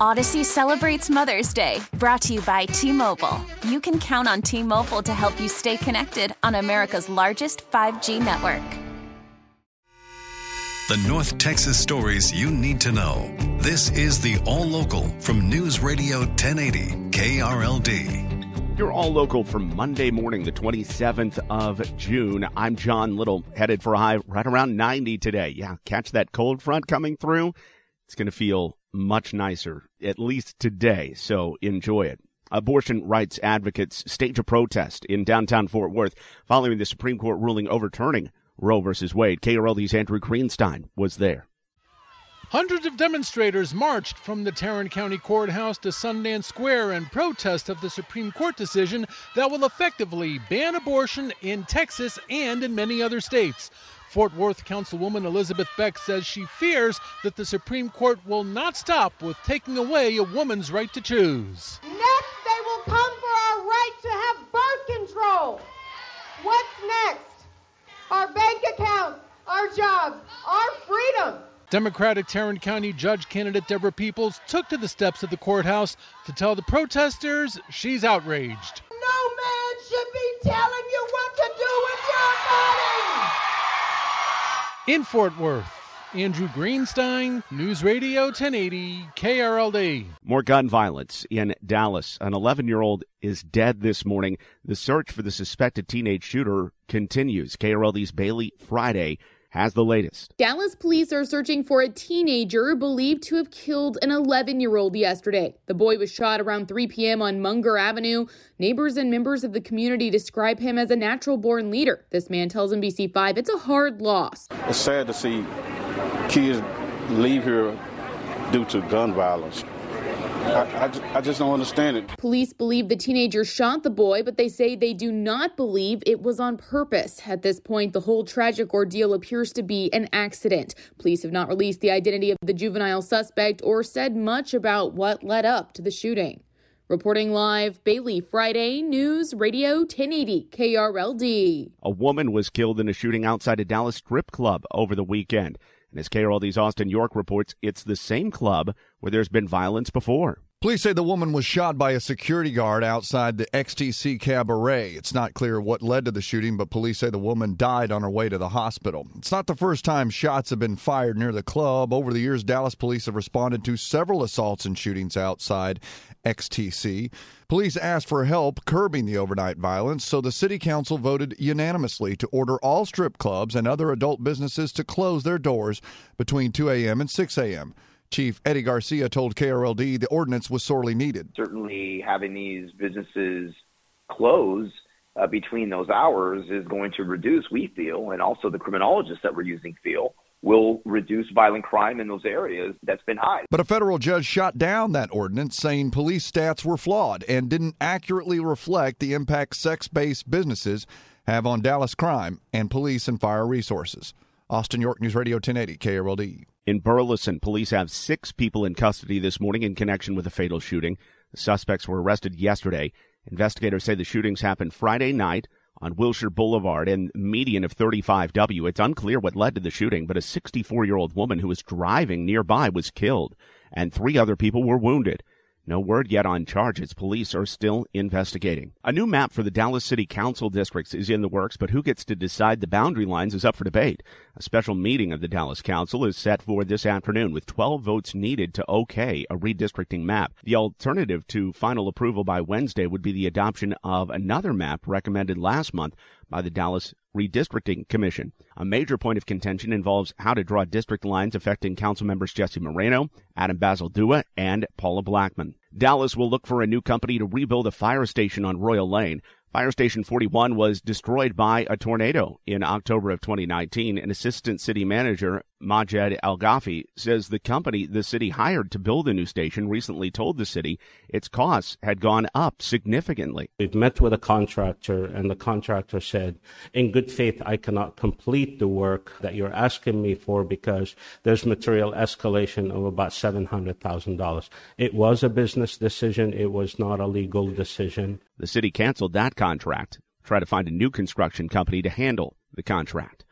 Audacy celebrates Mother's Day, brought to you by T Mobile. You can count on T Mobile to help you stay connected on America's largest 5G network. The North Texas stories you need to know. This is the All Local from News Radio 1080 KRLD. You're all local for Monday morning, the 27th of June. I'm John Little, headed for a high right around 90 today. Yeah, catch that cold front coming through. It's going to feel much nicer, at least today, so enjoy it. Abortion rights advocates stage a protest in downtown Fort Worth following the Supreme Court ruling overturning Roe v. Wade. KRLD's Andrew Greenstein was there. Hundreds of demonstrators marched from the Tarrant County Courthouse to Sundance Square in protest of the Supreme Court decision that will effectively ban abortion in Texas and in many other states. Fort Worth Councilwoman Elizabeth Beck says she fears that the Supreme Court will not stop with taking away a woman's right to choose. Next, they will come for our right to have birth control. What's next? Our bank accounts, our jobs, our freedom. Democratic Tarrant County Judge candidate Deborah Peoples took to the steps of the courthouse to tell the protesters she's outraged. In Fort Worth, Andrew Greenstein, News Radio 1080, KRLD. More gun violence in Dallas. An 11 year old is dead this morning. The search for the suspected teenage shooter continues. KRLD's Bailey Friday has the latest. Dallas police are searching for a teenager believed to have killed an 11 year old yesterday. The boy was shot around 3 p.m. on Munger Avenue. Neighbors and members of the community describe him as a natural born leader. This man tells NBC5 it's a hard loss. It's sad to see kids leave here due to gun violence. I, I, just, I, just don't understand it. Police believe the teenager shot the boy, but they say they do not believe it was on purpose. At this point, the whole tragic ordeal appears to be an accident. Police have not released the identity of the juvenile suspect or said much about what led up to the shooting. Reporting live, Bailey Friday, News Radio 1080 KRLD. A woman was killed in a shooting outside a Dallas strip club over the weekend. And as KRLD's Austin York reports, it's the same club where there's been violence before. Police say the woman was shot by a security guard outside the XTC Cabaret. It's not clear what led to the shooting, but police say the woman died on her way to the hospital. It's not the first time shots have been fired near the club. Over the years, Dallas police have responded to several assaults and shootings outside XTC. Police asked for help curbing the overnight violence, so the city council voted unanimously to order all strip clubs and other adult businesses to close their doors between 2 a.m. and 6 a.m. Chief Eddie Garcia told KRLD the ordinance was sorely needed. Certainly, having these businesses close uh, between those hours is going to reduce, we feel, and also the criminologists that we're using feel, will reduce violent crime in those areas that's been high. But a federal judge shot down that ordinance, saying police stats were flawed and didn't accurately reflect the impact sex based businesses have on Dallas crime and police and fire resources. Austin York News Radio 1080 KRLD. In Burleson, police have six people in custody this morning in connection with a fatal shooting. The suspects were arrested yesterday. Investigators say the shootings happened Friday night on Wilshire Boulevard and median of 35W. It's unclear what led to the shooting, but a 64 year old woman who was driving nearby was killed, and three other people were wounded. No word yet on charges. Police are still investigating. A new map for the Dallas City Council districts is in the works, but who gets to decide the boundary lines is up for debate. A special meeting of the Dallas Council is set for this afternoon with 12 votes needed to okay a redistricting map. The alternative to final approval by Wednesday would be the adoption of another map recommended last month by the Dallas Redistricting Commission. A major point of contention involves how to draw district lines affecting council members Jesse Moreno, Adam Bazaldua, and Paula Blackmon. Dallas will look for a new company to rebuild a fire station on Royal Lane. Fire Station 41 was destroyed by a tornado in October of 2019. An assistant city manager, Majed Al Ghafry, says the company the city hired to build the new station recently told the city its costs had gone up significantly. We've met with a contractor, and the contractor said, in good faith, I cannot complete the work that you're asking me for because there's material escalation of about $700,000. It was a business decision, it was not a legal decision. The city canceled that contract, try to find a new construction company to handle the contract.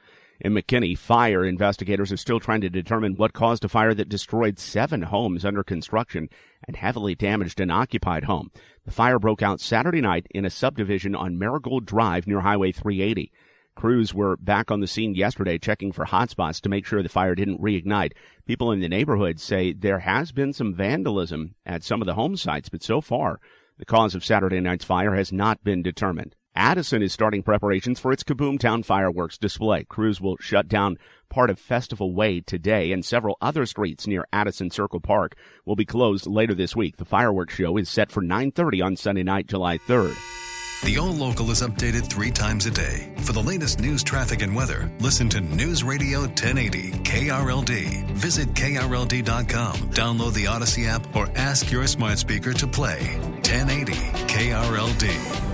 In McKinney, fire investigators are still trying to determine what caused a fire that destroyed seven homes under construction and heavily damaged an occupied home. The fire broke out Saturday night in a subdivision on Marigold Drive near Highway 380. Crews were back on the scene yesterday checking for hotspots to make sure the fire didn't reignite. People in the neighborhood say there has been some vandalism at some of the home sites, but so far, the cause of Saturday night's fire has not been determined. Addison is starting preparations for its Kaboom Town fireworks display. Crews will shut down part of Festival Way today, and several other streets near Addison Circle Park will be closed later this week. The fireworks show is set for 9:30 on Sunday night, July 3rd. The All Local is updated three times a day. For the latest news, traffic, and weather, listen to News Radio 1080 KRLD. Visit KRLD.com, download the Audacy app, or ask your smart speaker to play 1080 KRLD.